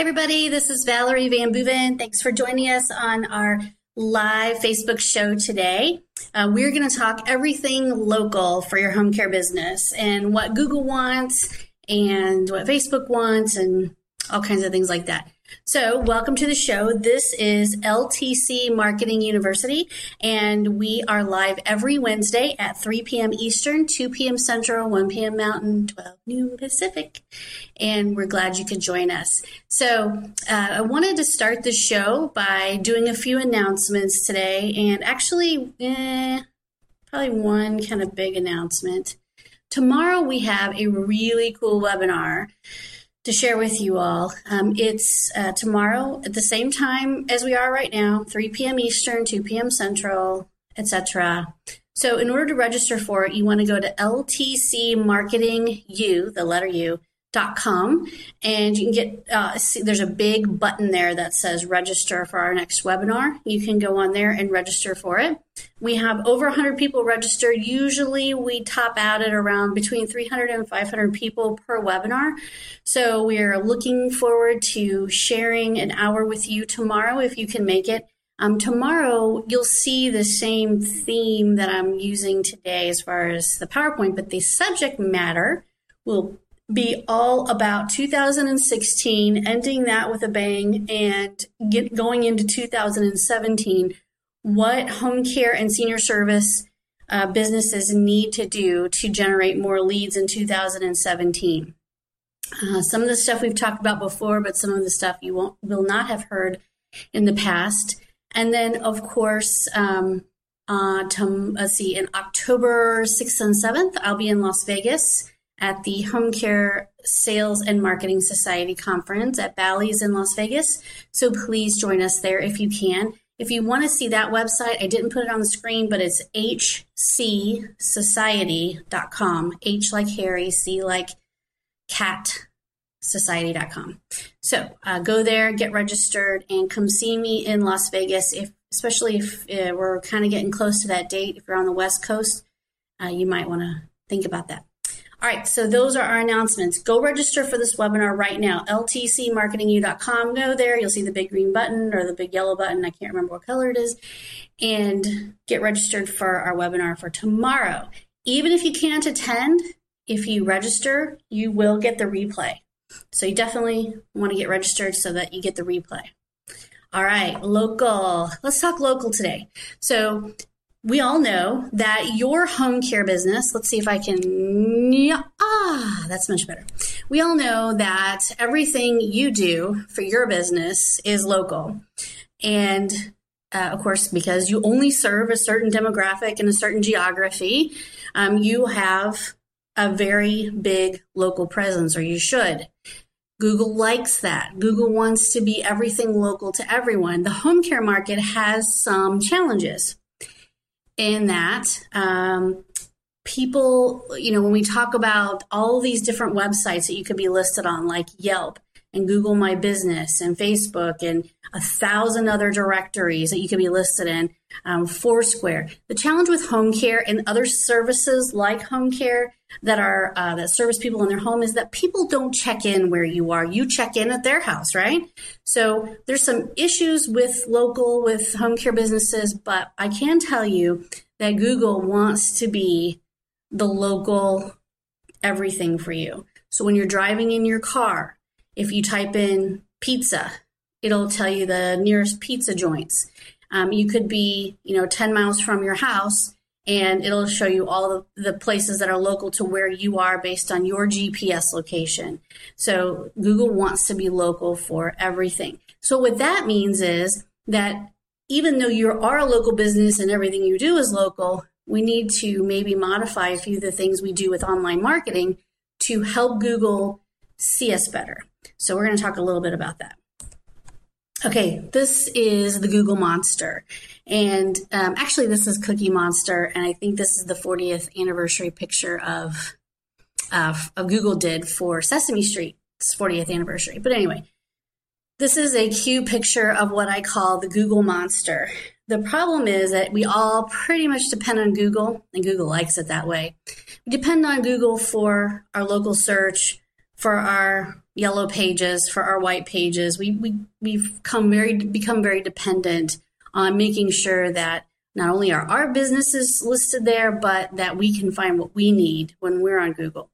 Hi, everybody. This is Valerie VanBooven. Thanks for joining us on our live Facebook show today. Uh, we're going to talk everything local for your home care business and what Google wants and what Facebook wants and all kinds of things like that. So, welcome to the show. This is LTC Marketing University, and we are live every Wednesday at 3 p.m. Eastern, 2 p.m. Central, 1 p.m. Mountain, 12 New Pacific. And we're glad you could join us. So, uh, I wanted to start the show by doing a few announcements today, and actually, eh, probably one kind of big announcement. Tomorrow, we have a really cool webinar to share with you all. Um, it's uh, tomorrow at the same time as we are right now, 3 p.m. Eastern, 2 p.m. Central, etc. So, in order to register for it, you want to go to LTC Marketing U, the letter U, dot com and you can get uh, see, there's a big button there that says register for our next webinar. You can go on there and register for it. We have over 100 people registered. Usually we top out at around between 300 and 500 people per webinar. So we are looking forward to sharing an hour with you tomorrow if you can make it. Um, tomorrow you'll see the same theme that i'm using today as far as the powerpoint but the subject matter will be all about 2016, ending that with a bang, and get going into 2017. What home care and senior service uh, businesses need to do to generate more leads in 2017. Uh, some of the stuff we've talked about before, but some of the stuff you won't, will not have heard in the past. And then, of course, um, uh, to, let's see, in October 6th and 7th, I'll be in Las Vegas at the Home Care Sales and Marketing Society Conference at Bally's in Las Vegas. So please join us there if you can. If you want to see that website, I didn't put it on the screen, but it's hcsociety.com. H like Harry, C like cat, society.com. So uh, go there, get registered, and come see me in Las Vegas. If especially if uh, we're kind of getting close to that date, if you're on the West Coast, uh, you might want to think about that. All right, so those are our announcements. Go register for this webinar right now. LTCmarketingu.com. Go there. You'll see the big green button or the big yellow button. I can't remember what color it is. And get registered for our webinar for tomorrow. Even if you can't attend, if you register, you will get the replay. So you definitely want to get registered so that you get the replay. All right, local. Let's talk local today. So we all know that your home care business, let's see if I can, yeah, ah, that's much better. We all know that everything you do for your business is local. And uh, of course, because you only serve a certain demographic and a certain geography, um, you have a very big local presence, or you should. Google likes that. Google wants to be everything local to everyone. The home care market has some challenges in that um, people, you know, when we talk about all these different websites that you could be listed on, like Yelp and Google My Business and Facebook and a thousand other directories that you could be listed in, um, Foursquare. The challenge with home care and other services like home care that are uh, that service people in their home is that people don't check in where you are. You check in at their house, right? So there's some issues with local with home care businesses, but I can tell you that Google wants to be the local everything for you. So when you're driving in your car, if you type in pizza, it'll tell you the nearest pizza joints. Um, you could be, you know, 10 miles from your house and it'll show you all the, places that are local to where you are based on your GPS location. So Google wants to be local for everything. So what that means is that even though you are a local business and everything you do is local, we need to maybe modify a few of the things we do with online marketing to help Google see us better. So we're going to talk a little bit about that. Okay, this is the Google Monster. And um, actually, this is Cookie Monster. And I think this is the 40th anniversary picture of, uh, of Google did for Sesame Street's 40th anniversary. But anyway, this is a cute picture of what I call the Google Monster. The problem is that we all pretty much depend on Google, and Google likes it that way. We depend on Google for our local search, for our yellow pages, for our white pages. We, we, we've come very, become very dependent on making sure that not only are our businesses listed there, but that we can find what we need when we're on Google.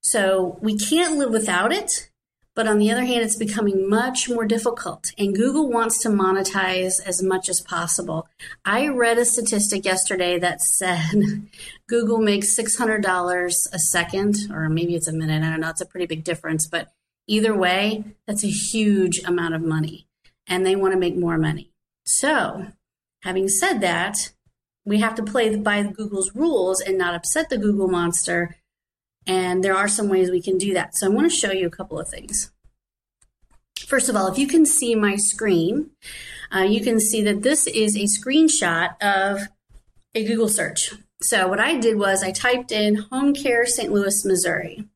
So we can't live without it. But on the other hand, it's becoming much more difficult, and Google wants to monetize as much as possible. I read a statistic yesterday that said Google makes $600 a second, or maybe it's a minute. I don't know. It's a pretty big difference. But either way, that's a huge amount of money, and they want to make more money. So, having said that, we have to play by Google's rules and not upset the Google monster and there are some ways we can do that. So I want to show you a couple of things. First of all, if you can see my screen, uh, you can see that this is a screenshot of a Google search. So what I did was I typed in home care St. Louis, Missouri.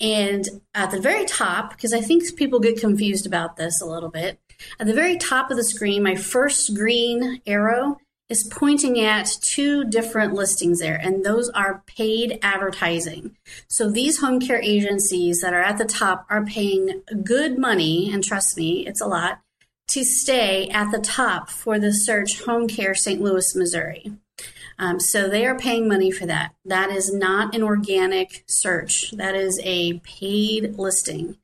And at the very top, because I think people get confused about this a little bit, at the very top of the screen, my first green arrow is pointing at two different listings there, and those are paid advertising. So these home care agencies that are at the top are paying good money, and trust me, it's a lot, to stay at the top for the search Home Care St. Louis, Missouri. Um, so they are paying money for that. That is not an organic search, that is a paid listing.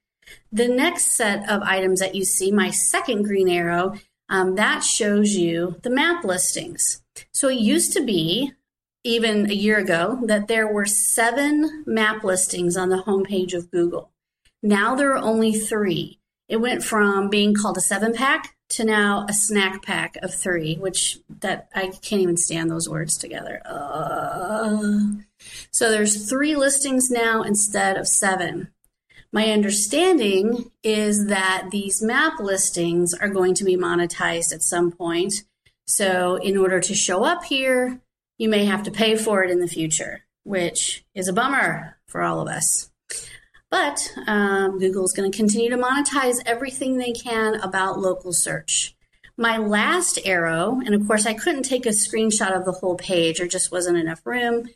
The next set of items that you see, my second green arrow, um, that shows you the map listings. So it used to be, even a year ago, that there were seven map listings on the homepage of Google. Now there are only three. It went from being called a seven pack to now a snack pack of three, which that I can't even stand those words together. Uh, so there's three listings now instead of seven. My understanding is that these map listings are going to be monetized at some point. So, in order to show up here, you may have to pay for it in the future, which is a bummer for all of us. But um, Google is going to continue to monetize everything they can about local search. My last arrow, and of course, I couldn't take a screenshot of the whole page, there just wasn't enough room,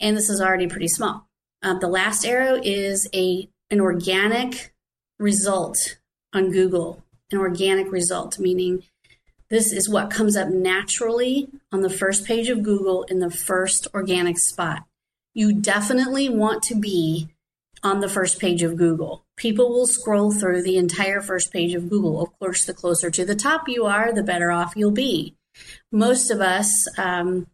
and this is already pretty small. Uh, the last arrow is a an organic result on Google, an organic result, meaning this is what comes up naturally on the first page of Google in the first organic spot. You definitely want to be on the first page of Google. People will scroll through the entire first page of Google. Of course, the closer to the top you are, the better off you'll be. Most of us um,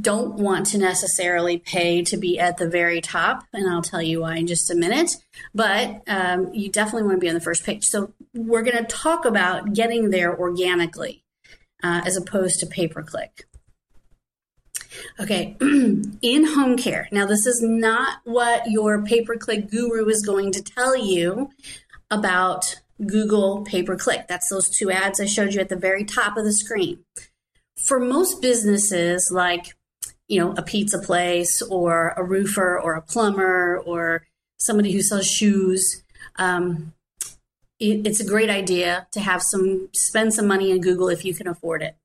don't want to necessarily pay to be at the very top, and I'll tell you why in just a minute. But um, you definitely want to be on the first page. So we're going to talk about getting there organically uh, as opposed to pay per click. Okay, in home care. Now, this is not what your pay per click guru is going to tell you about Google pay per click. That's those two ads I showed you at the very top of the screen for most businesses like you know a pizza place or a roofer or a plumber or somebody who sells shoes um, it, it's a great idea to have some spend some money in google if you can afford it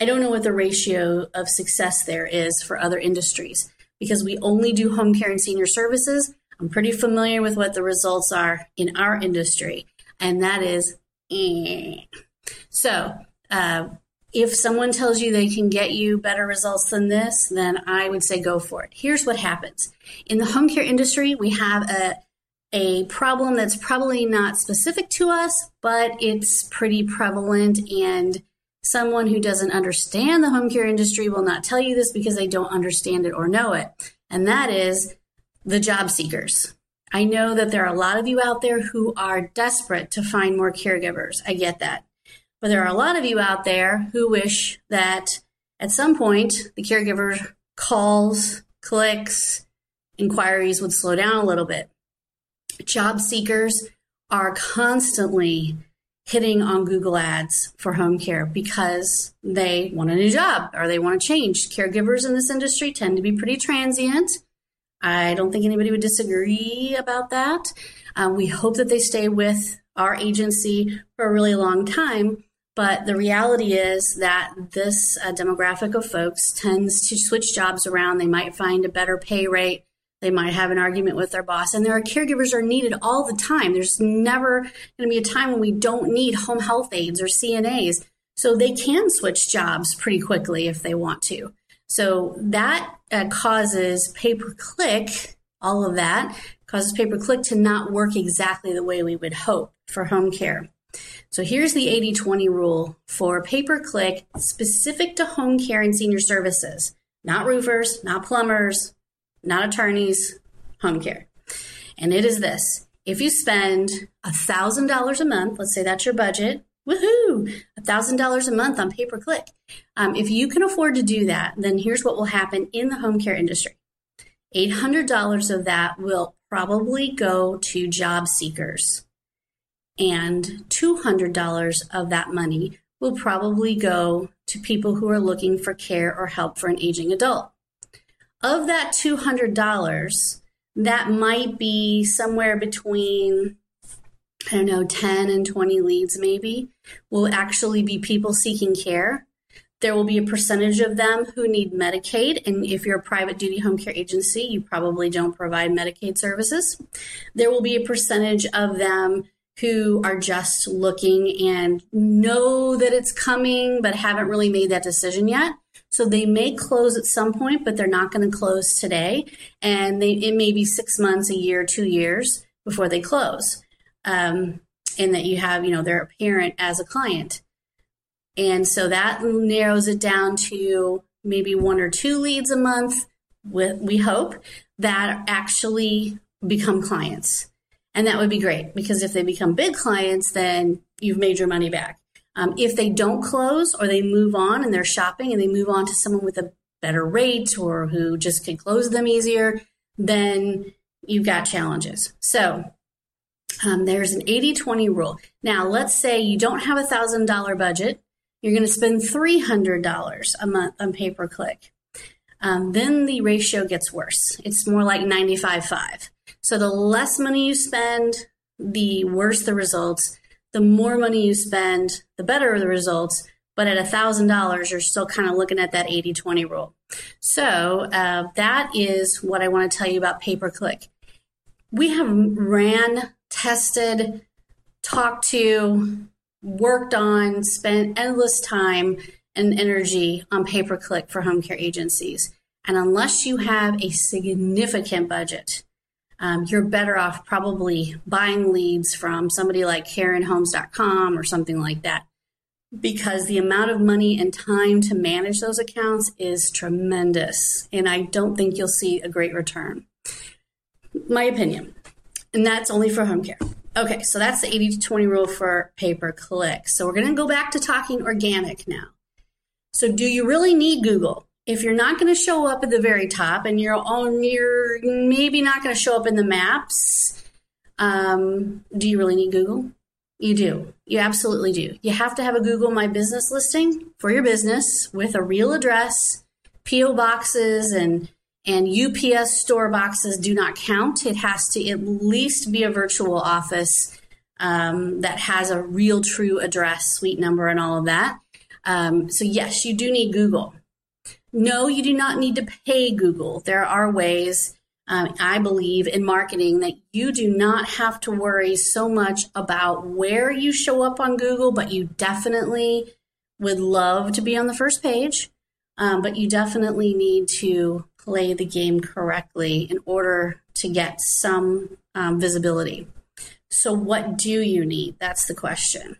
i don't know what the ratio of success there is for other industries because we only do home care and senior services i'm pretty familiar with what the results are in our industry and that is eh. so uh, if someone tells you they can get you better results than this, then I would say go for it. Here's what happens in the home care industry, we have a a problem that's probably not specific to us, but it's pretty prevalent. And someone who doesn't understand the home care industry will not tell you this because they don't understand it or know it. And that is the job seekers. I know that there are a lot of you out there who are desperate to find more caregivers. I get that. But there are a lot of you out there who wish that at some point the caregiver calls, clicks, inquiries would slow down a little bit. Job seekers are constantly hitting on Google Ads for home care because they want a new job or they want to change. Caregivers in this industry tend to be pretty transient. I don't think anybody would disagree about that. Um, we hope that they stay with our agency for a really long time. But the reality is that this uh, demographic of folks tends to switch jobs around. They might find a better pay rate They might have an argument with their boss, and there are caregivers are needed all the time. There's never going to be a time when we don't need home health aides or CNAs. So they can switch jobs pretty quickly if they want to. So that uh, causes pay per click, all of that causes pay per click to not work exactly the way we would hope for home care. So here's the 80 20 rule for pay per click specific to home care and senior services, not roofers, not plumbers, not attorneys, home care. And it is this if you spend $1,000 a month, let's say that's your budget, woohoo, $1,000 a month on pay per click. Um, if you can afford to do that, then here's what will happen in the home care industry $800 of that will probably go to job seekers, and $200 of that money will probably go to people who are looking for care or help for an aging adult of that $200, that might be somewhere between, I don't know, 10 and 20 leads, maybe, will actually be people seeking care. There will be a percentage of them who need Medicaid. And if you're a private duty home care agency, you probably don't provide Medicaid services. There will be a percentage of them who are just looking and know that it's coming, but haven't really made that decision yet. So they may close at some point, but they're not going to close today. And they, it may be six months, a year, two years before they close. Um, and that you have, you know, their parent as a client. And so that narrows it down to maybe one or two leads a month, with, we hope, that actually become clients. And that would be great because if they become big clients, then you've made your money back. Um, if they don't close or they move on and they're shopping and they move on to someone with a better rate or who just can close them easier, then you've got challenges. So um, there's an 80 20 rule. Now, let's say you don't have a $1,000 budget, you're going to spend $300 a month on pay per click. Um, then the ratio gets worse. It's more like 95 5. So the less money you spend, the worse the results the more money you spend, the better the results. But at $1,000, you're still kind of looking at that 80 20 rule. So uh, that is what I want to tell you about pay per click. We have ran, tested, talked to, worked on, spent endless time and energy on pay per click for home care agencies. And unless you have a significant budget, um, you're better off probably buying leads from somebody like CareInHomes.com or something like that because the amount of money and time to manage those accounts is tremendous. And I don't think you'll see a great return. My opinion. And that's only for home care. Okay, so that's the 80 to 20 rule for pay per click. So we're going to go back to talking organic now. So, do you really need Google? If you're not going to show up at the very top and you're on you're maybe not going to show up in the maps um, do you really need google? You do. You absolutely do. You have to have a google my business listing for your business with a real address. Po boxes and and ups store boxes do not count. It has to at least be a virtual office um, that has a real true address suite number and all of that. Um, so yes you do need google no, you do not need to pay Google. There are ways, um, I believe, in marketing that you do not have to worry so much about where you show up on Google, but you definitely would love to be on the first page. Um, but you definitely need to play the game correctly in order to get some um, visibility. So, what do you need? That's the question.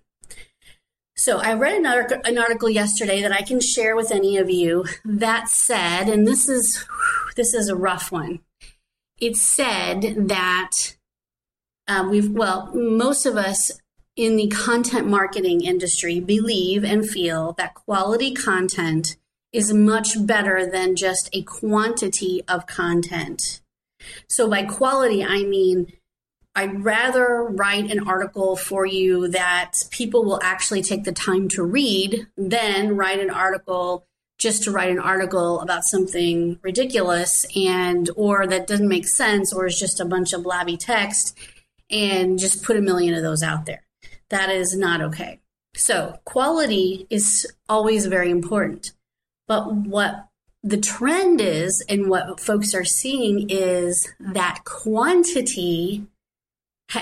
So I read an article, an article yesterday that I can share with any of you. That said, and this is this is a rough one. It said that uh, we've well, most of us in the content marketing industry believe and feel that quality content is much better than just a quantity of content. So by quality, I mean I'd rather write an article for you that people will actually take the time to read than write an article just to write an article about something ridiculous and or that doesn't make sense or is just a bunch of blabby text and just put a million of those out there. That is not okay. So, quality is always very important. But what the trend is, and what folks are seeing is that quantity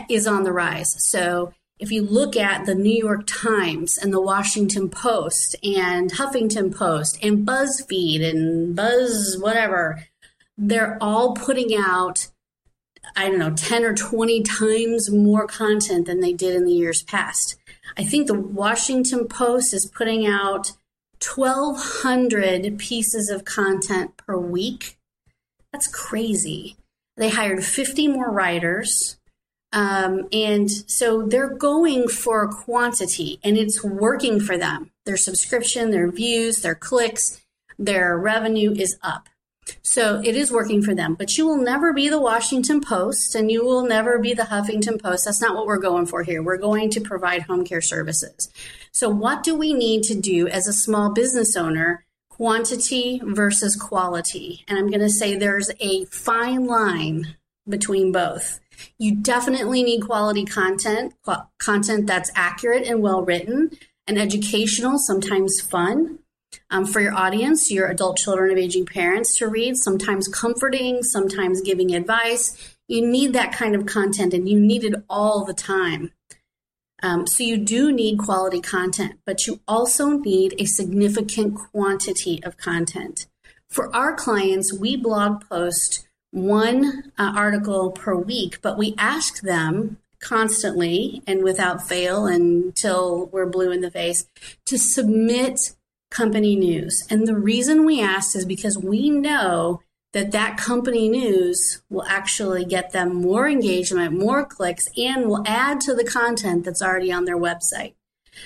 is on the rise. So if you look at the New York Times and the Washington Post and Huffington Post and BuzzFeed and Buzz whatever, they're all putting out, I don't know, 10 or 20 times more content than they did in the years past. I think the Washington Post is putting out 1,200 pieces of content per week. That's crazy. They hired 50 more writers. Um, and so they're going for quantity and it's working for them. Their subscription, their views, their clicks, their revenue is up. So it is working for them, but you will never be the Washington Post and you will never be the Huffington Post. That's not what we're going for here. We're going to provide home care services. So, what do we need to do as a small business owner? Quantity versus quality. And I'm going to say there's a fine line between both. You definitely need quality content, content that's accurate and well written and educational, sometimes fun um, for your audience, your adult children of aging parents to read, sometimes comforting, sometimes giving advice. You need that kind of content and you need it all the time. Um, so you do need quality content, but you also need a significant quantity of content. For our clients, we blog post one uh, article per week, but we ask them constantly and without fail until we're blue in the face to submit company news. And the reason we ask is because we know that that company news will actually get them more engagement, more clicks, and will add to the content that's already on their website.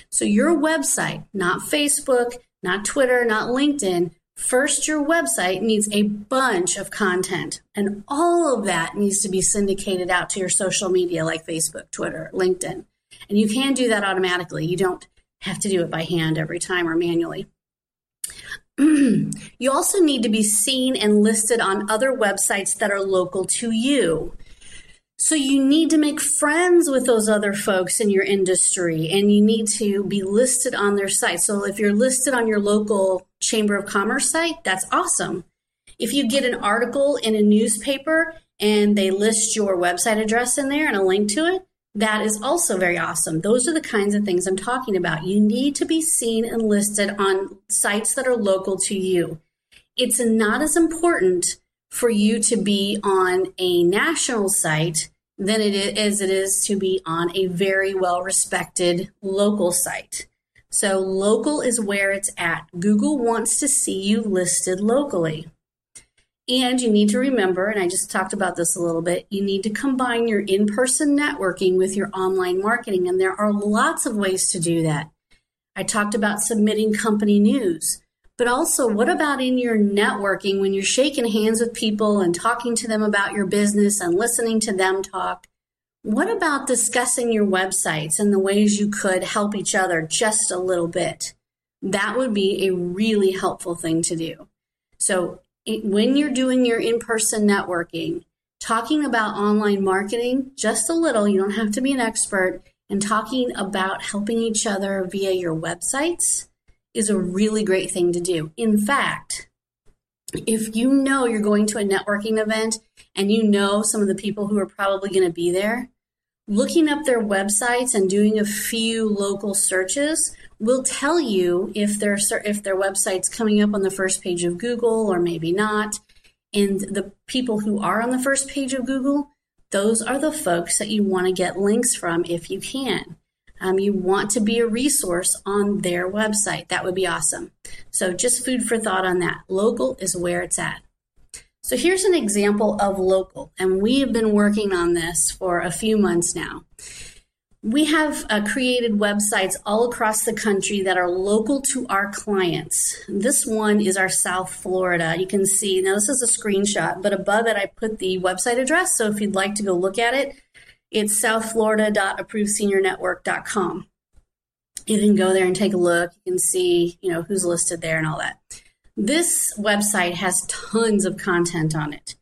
So your website, not Facebook, not Twitter, not LinkedIn, First, your website needs a bunch of content, and all of that needs to be syndicated out to your social media like Facebook, Twitter, LinkedIn. And you can do that automatically. You don't have to do it by hand every time or manually. you also need to be seen and listed on other websites that are local to you. So you need to make friends with those other folks in your industry and you need to be listed on their site. So if you're listed on your local Chamber of Commerce site, that's awesome. If you get an article in a newspaper and they list your website address in there and a link to it, that is also very awesome. Those are the kinds of things I'm talking about. You need to be seen and listed on sites that are local to you. It's not as important for you to be on a national site than it is it is to be on a very well respected local site. So local is where it's at. Google wants to see you listed locally. And you need to remember, and I just talked about this a little bit, you need to combine your in person networking with your online marketing. And there are lots of ways to do that. I talked about submitting company news, but also what mm-hmm. about in your networking when you're shaking hands with people and talking to them about your business and listening to them talk? What about discussing your websites and the ways you could help each other just a little bit? That would be a really helpful thing to do. So, it, when you're doing your in person networking, talking about online marketing just a little, you don't have to be an expert, and talking about helping each other via your websites is a really great thing to do. In fact, if you know you're going to a networking event and you know some of the people who are probably going to be there, looking up their websites and doing a few local searches will tell you if their if their website's coming up on the first page of Google or maybe not. And the people who are on the first page of Google, those are the folks that you want to get links from if you can. Um, you want to be a resource on their website. That would be awesome. So, just food for thought on that. Local is where it's at. So here's an example of local, and we have been working on this for a few months now. We have uh, created websites all across the country that are local to our clients. This one is our South Florida. You can see, now this is a screenshot, but above it I put the website address. So if you'd like to go look at it, it's southflorida.approvedseniornetwork.com. You can go there and take a look. You can see, you know, who's listed there and all that. This website has tons of content on it.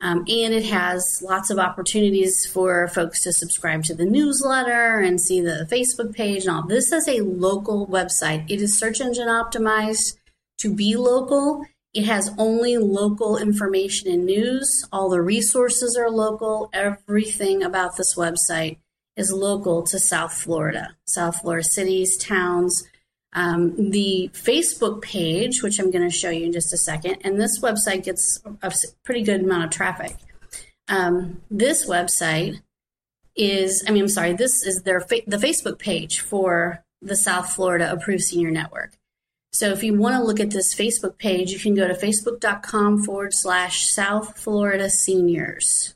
Um, and it has lots of opportunities for folks to subscribe to the newsletter and see the Facebook page and all. This is a local website. It is search engine optimized to be local It has only local information and news. All the resources are local. Everything about this website is local to South Florida, South Florida cities, towns. Um, the Facebook page, which I'm going to show you in just a second, and this website gets a pretty good amount of traffic. Um, this website is, I mean, I'm sorry, this is their fa- the Facebook page for the South Florida Approved Senior Network. So if you want to look at this Facebook page, you can go to facebook.com forward slash South Florida Seniors.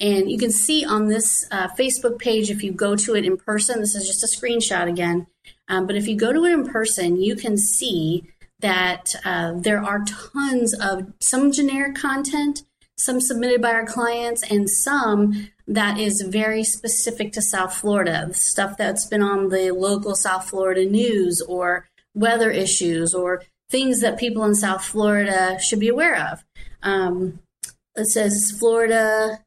And you can see on this uh, Facebook page, if you go to it in person, this is just a screenshot again, um, but if you go to it in person, you can see that uh, there are tons of some generic content, some submitted by our clients, and some that is very specific to South Florida, stuff that's been on the local South Florida news or weather issues or things that people in South Florida should be aware of. Um, it says Florida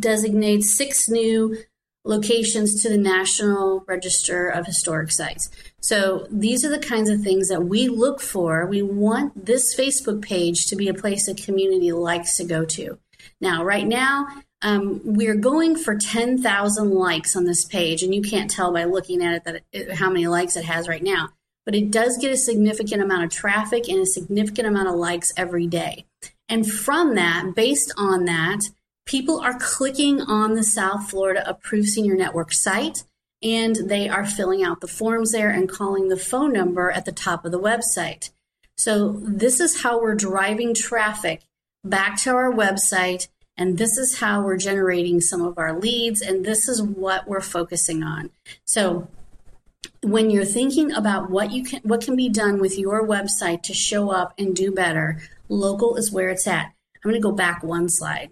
designates six new locations to the National Register of Historic Sites. So these are the kinds of things that we look for. We want this Facebook page to be a place the community likes to go to. Now, right now, um, we're going for 10,000 likes on this page, and you can't tell by looking at it that it, how many likes it has right now. But it does get a significant amount of traffic and a significant amount of likes every day. And from that, based on that, people are clicking on the South Florida Approved Senior Network site and they are filling out the forms there and calling the phone number at the top of the website. So, this is how we're driving traffic back to our website, and this is how we're generating some of our leads, and this is what we're focusing on. So, when you're thinking about what you can what can be done with your website to show up and do better, local is where it's at. I'm going to go back one slide.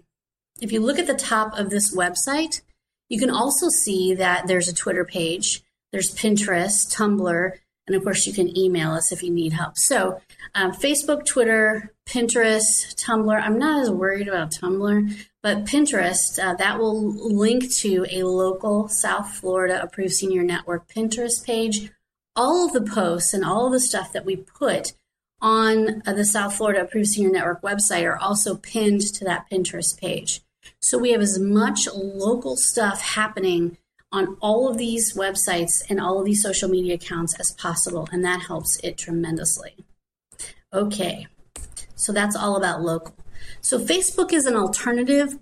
If you look at the top of this website, you can also see that there's a Twitter page, there's Pinterest, Tumblr, and of course, you can email us if you need help. So, um, Facebook, Twitter, Pinterest, Tumblr. I'm not as worried about Tumblr, but Pinterest, uh, that will link to a local South Florida approved senior network Pinterest page. All of the posts and all of the stuff that we put on uh, the South Florida approved senior network website are also pinned to that Pinterest page. So we have as much local stuff happening on all of these websites and all of these social media accounts as possible, and that helps it tremendously. Okay, so that's all about local. So Facebook is an alternative.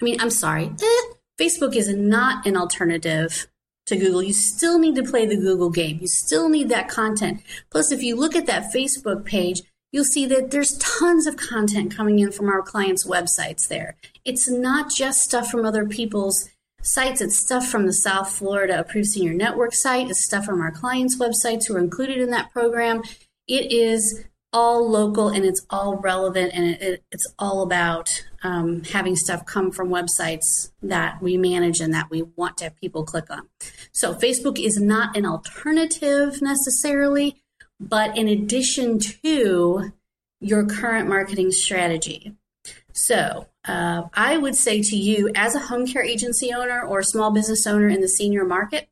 I mean, I'm sorry, eh, Facebook is not an alternative to Google. You still need to play the Google game. You still need that content. Plus, if you look at that Facebook page, you'll see that there's tons of content coming in from our clients' websites there. It's not just stuff from other people's sites, it's stuff from the South Florida Approved Senior Network site, it's stuff from our clients' websites who are included in that program. It is all local and it's all relevant and it, it, it's all about um, having stuff come from websites that we manage and that we want to have people click on. So, Facebook is not an alternative necessarily, but in addition to your current marketing strategy. So, uh, I would say to you, as a home care agency owner or small business owner in the senior market,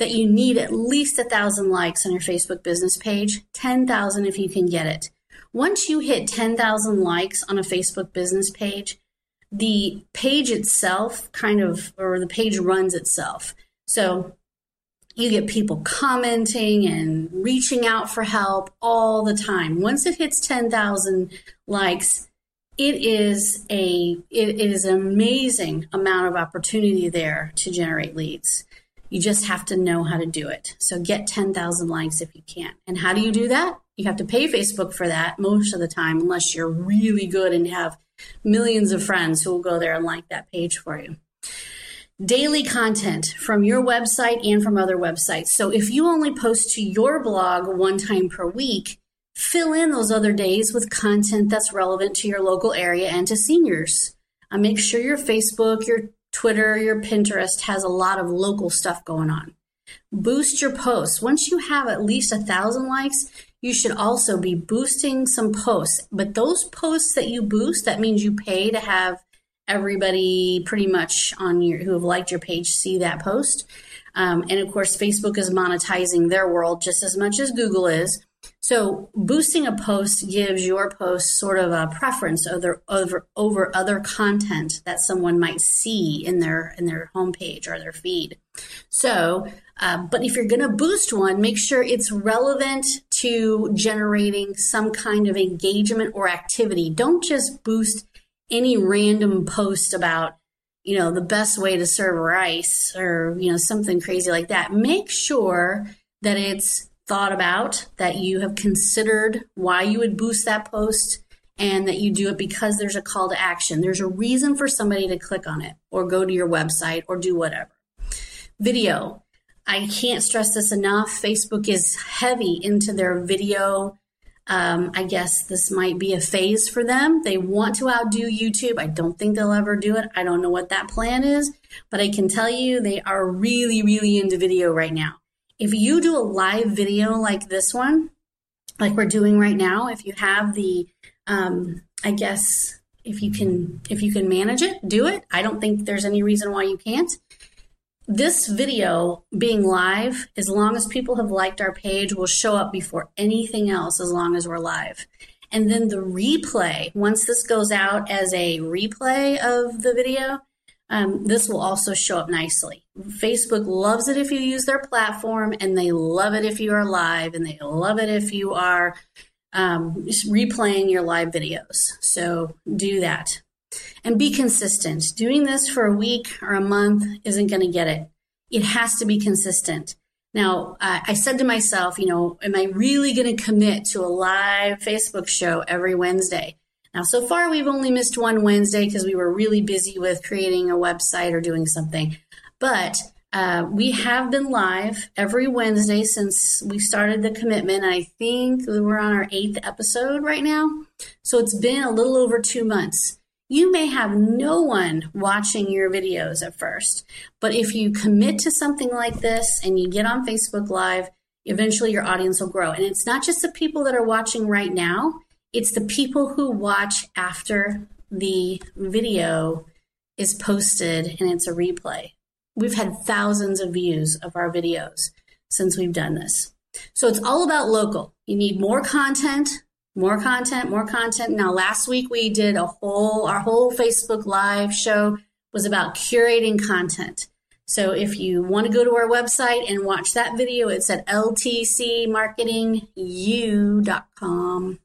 that you need at least a thousand likes on your Facebook business page, 10,000 if you can get it. Once you hit 10,000 likes on a Facebook business page, the page itself kind of, or the page runs itself. So you get people commenting and reaching out for help all the time. Once it hits 10,000 likes, it is a it, it is an amazing amount of opportunity there to generate leads. You just have to know how to do it. So get 10,000 likes if you can. And how do you do that? You have to pay Facebook for that most of the time, unless you're really good and have millions of friends who will go there and like that page for you daily content from your website and from other websites. So if you only post to your blog one time per week, fill in those other days with content that's relevant to your local area and to seniors. Uh, make sure your Facebook, your Twitter, your Pinterest has a lot of local stuff going on. Boost your posts. Once you have at least a thousand likes, you should also be boosting some posts. But those posts that you boost, that means you pay to have everybody pretty much on your who have liked your page see that post. Um, and of course, Facebook is monetizing their world just as much as Google is. So boosting a post gives your post sort of a preference over, over, over other content that someone might see in their in their homepage or their feed. So, uh, but if you're going to boost one, make sure it's relevant to generating some kind of engagement or activity. Don't just boost any random post about you know the best way to serve rice or you know something crazy like that. Make sure that it's thought about, that you have considered why you would boost that post, and that you do it because there's a call to action. There's a reason for somebody to click on it or go to your website or do whatever. Video. I can't stress this enough. Facebook is heavy into their video. Um, I guess this might be a phase for them. They want to outdo YouTube. I don't think they'll ever do it. I don't know what that plan is, but I can tell you they are really, really into video right now if you do a live video like this one, like we're doing right now, if you have the, um, I guess if you can, if you can manage it, do it. I don't think there's any reason why you can't. This video being live, as long as people have liked our page, will show up before anything else as long as we're live. And then the replay, once this goes out as a replay of the video, um, this will also show up nicely. Facebook loves it if you use their platform, and they love it if you are live, and they love it if you are um, replaying your live videos. So do that. And be consistent. Doing this for a week or a month isn't going to get it. It has to be consistent. Now, uh, I said to myself, you know, am I really going to commit to a live Facebook show every Wednesday? Now, so far, we've only missed one Wednesday because we were really busy with creating a website or doing something. But uh, we have been live every Wednesday since we started the commitment. I think we're on our eighth episode right now. So it's been a little over two months. You may have no one watching your videos at first, but if you commit to something like this and you get on Facebook Live, eventually your audience will grow. And it's not just the people that are watching right now, it's the people who watch after the video is posted and it's a replay. We've had thousands of views of our videos since we've done this. So it's all about local. You need more content, more content, more content. Now, last week we did a whole, our whole Facebook Live show was about curating content. So if you want to go to our website and watch that video, it's at ltcmarketingu.com.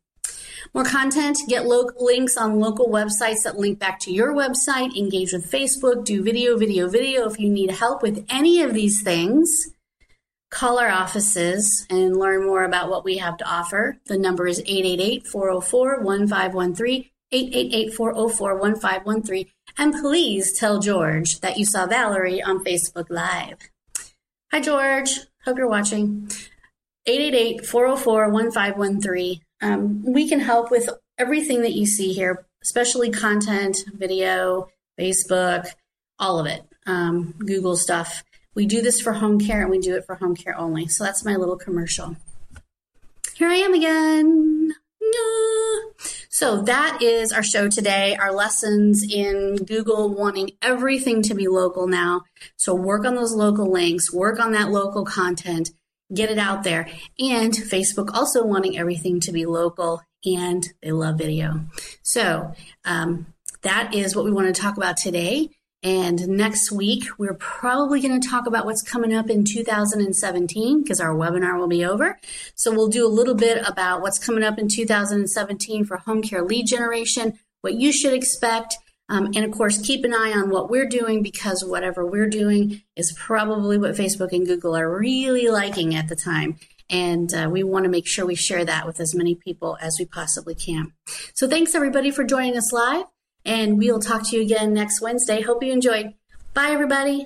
More content, get local links on local websites that link back to your website, engage with Facebook, do video, video, video. If you need help with any of these things, call our offices and learn more about what we have to offer. The number is 888 404 1513. 888-404-1513 and please tell George that you saw Valerie on Facebook Live. Hi George, hope you're watching. 888-404-1513 um, we can help with everything that you see here, especially content, video, Facebook, all of it, um, Google stuff. We do this for home care and we do it for home care only. So that's my little commercial. Here I am again. So that is our show today. Our lessons in Google wanting everything to be local now. So work on those local links, work on that local content, get it out there. And Facebook also wanting everything to be local and they love video. So um, that is what we want to talk about today. And next week, we're probably going to talk about what's coming up in 2017 because our webinar will be over. So we'll do a little bit about what's coming up in 2017 for home care lead generation, what you should expect, um, and of course, keep an eye on what we're doing because whatever we're doing is probably what Facebook and Google are really liking at the time. And uh, we want to make sure we share that with as many people as we possibly can. So thanks everybody for joining us live. And we'll talk to you again next Wednesday. Hope you enjoyed. Bye, everybody.